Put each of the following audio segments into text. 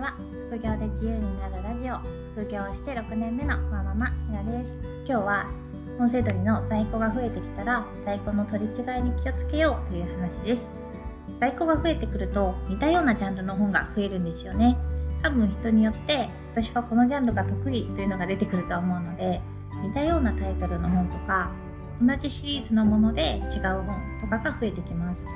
ちは副業で自由になるラジオ。副業して6年目のマママひなです。今日は本セドリの在庫が増えてきたら在庫の取り違いに気をつけようという話です。在庫が増えてくると似たようなジャンルの本が増えるんですよね。多分人によって私はこのジャンルが得意というのが出てくると思うので似たようなタイトルの本とか同じシリーズのもので違う本とかが増えてきます。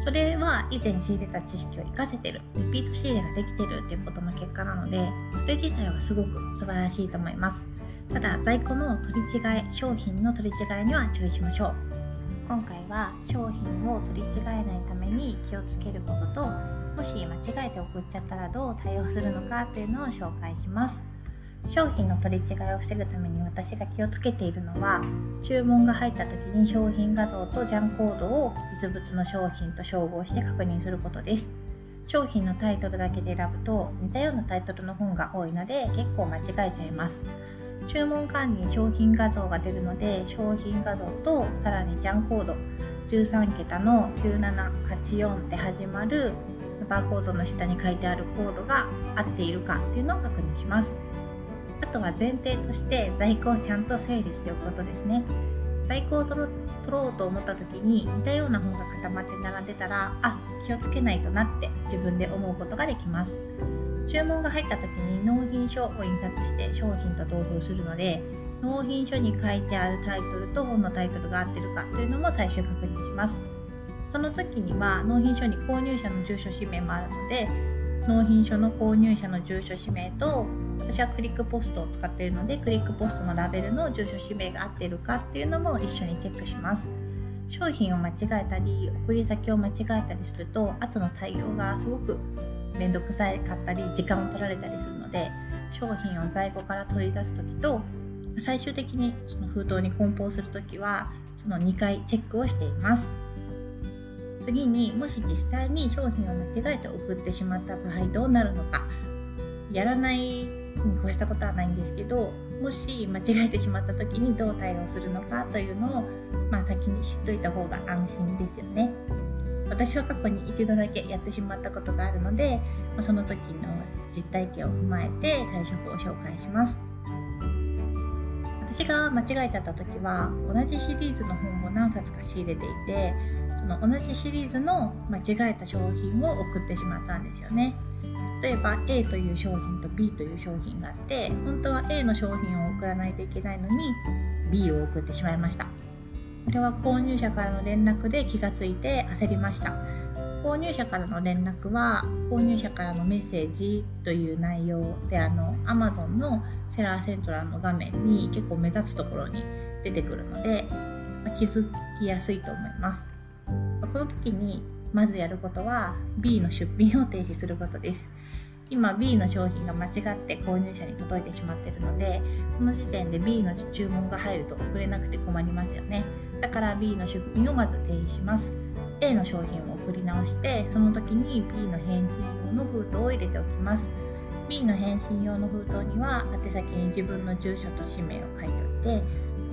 それは以前仕入れた知識を活かせてる。リピート仕入れができてるっていうことの結果なのでそれ自体はすごく素晴らしいと思います。ただ在庫の取り違い商品の取り違いには注意しましょう。今回は商品を取り違えないために気をつけることともし間違えて送っちゃったらどう対応するのかっていうのを紹介します。商品の取り違いを防ぐために私が気をつけているのは注文が入った時に商品画像とジャンコードを実物の商品と照合して確認することです。商品のタイトルだけで選ぶと似たようなタイトルの本が多いので結構間違えちゃいます。注文管理に商品画像が出るので商品画像とさらにジャンコード13桁の9784で始まるバーコードの下に書いてあるコードが合っているかっていうのを確認します。あとは前提として在庫をちゃんと整理しておくことですね。在庫を取ろうと思った時に似たような本が固まって並んでたらあ気をつけないとなって自分で思うことができます。注文が入った時に納品書を印刷して商品と同封するので納品書に書いてあるタイトルと本のタイトルが合ってるかというのも最終確認します。その時には納品書に購入者の住所氏名もあるので納品書の購入者の住所氏名と私はクリックポストを使っているのでクリックポストのラベルの住所氏名が合っているかっていうのも一緒にチェックします。商品を間違えたり送り先を間違えたりすると後の対応がすごく面倒くさかったり時間を取られたりするので商品を在庫から取り出す時と最終的にその封筒に梱包する時はその2回チェックをしています。次にもし実際に商品を間違えて送ってしまった場合どうなるのかやらないに越したことはないんですけどもし間違えてしまった時にどう対応するのかというのを、まあ、先に知っといた方が安心ですよね。私は過去に一度だけやってしまったことがあるのでその時の実体験を踏まえて対処法を紹介します私が間違えちゃった時は同じシリーズの本を何冊か仕入れていてその同じシリーズの間違えた商品を送ってしまったんですよね。例えば A という商品と B という商品があって本当は A の商品を送らないといけないのに B を送ってしまいました。これは購入者からの連絡で気がついて焦りました。購入者からの連絡は購入者からのメッセージという内容であの Amazon のセラーセントラルの画面に結構目立つところに出てくるので、ま気づきやすいと思います。この時にまずやることは B の出品を停止することです。今 B の商品が間違って購入者に届いてしまっているのでこの時点で B の注文が入ると送れなくて困りますよね。だから B の出品をまず停止します。A の商品を送り直してその時に B の返信用の封筒を入れておきます。B の返信用の封筒には宛先に自分の住所と氏名を書いておいて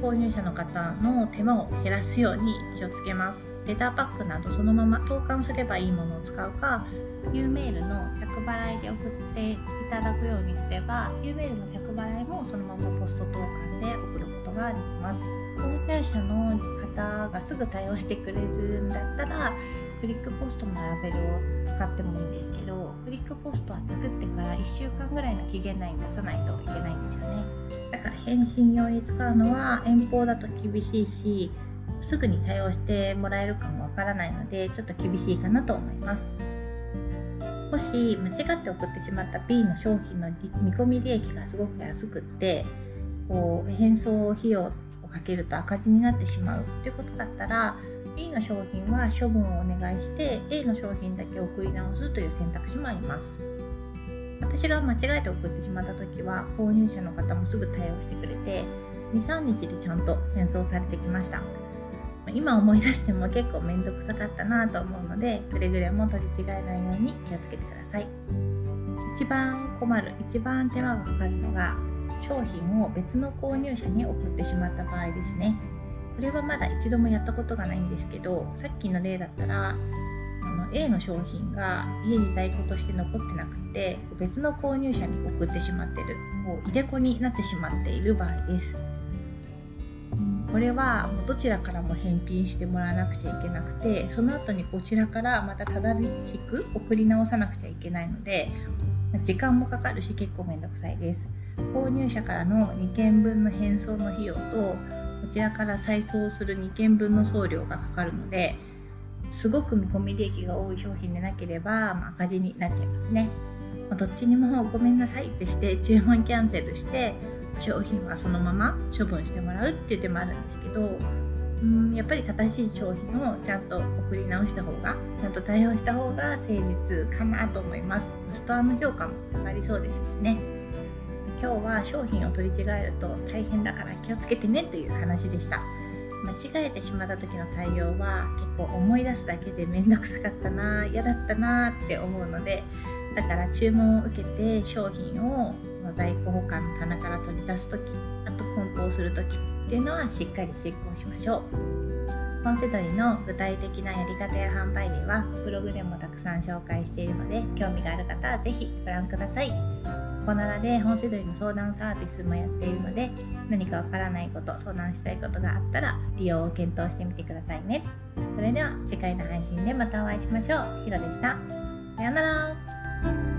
購入者の方の手間を減らすように気をつけます。レターパックなどそのまま投函すればいいものを使うか U メールの着払いで送っていただくようにすれば U メールの着払いもそのままポスト投函で送ることができます。購入者の方がすぐ対応してくれるんだったらクリックポストのラベルを使ってもいいんですけどクリックポストは作ってから1週間ぐらいの期限内に出さないといけないんですよね。だから返信用に使うのは遠方だと厳しいしすぐに対応してもらえるかもわからないのでちょっと厳しいかなと思います。もし間違って送ってしまった B の商品の見込み利益がすごく安くってこう返送費用かけると赤字になってしまうということだったら B の商品は処分をお願いして A の商品だけ送り直すという選択肢もあります。私が間違えて送ってしまった時は購入者の方もすぐ対応してくれて23日でちゃんと返送されてきました。今思い出しても結構面倒くさかったなと思うのでくれぐれも取り違えないように気をつけてください。一番困る一番手間がかかるのが商品を別の購入者に送ってしまった場合ですね。これはまだ一度もやったことがないんですけどさっきの例だったらあの A の商品が家に在庫として残ってなくて別の購入者に送ってしまってるこう入れ子になってしまっている場合です。これはどちらからも返品してもらわなくちゃいけなくてその後にこちらからまた正しく送り直さなくちゃいけないので時間もかかるし結構めんどくさいです。購入者からの2件分の返送の費用とこちらから再送する2件分の送料がかかるのですごく見込み利益が多い商品でなければ、まあ、赤字になっちゃいますね、まあ、どっちにもごめんなさいってして注文キャンセルして商品はそのまま処分してもらうっていう手もあるんですけどうんやっぱり正しい商品をちゃんと送り直した方がちゃんと対応した方が誠実かなと思います。ストアの評価も下がりそうですしね。今日は商品を取り違えると大変だから気をつけてねという話でした。間違えてしまった時の対応は結構思い出すだけで面倒くさかったな嫌だったなって思うのでだから注文を受けて商品を在庫保管の棚から取り出す時あと梱包する時っていうのはしっかり遂行しましょう。本セドリの具体的なやり方や販売例はブログでもたくさん紹介しているので興味がある方は是非ご覧ください。コナラで本セドリの相談サービスもやっているので何かわからないこと相談したいことがあったら利用を検討してみてくださいね。それでは次回の配信でまたお会いしましょう。ひろでした。さようなら。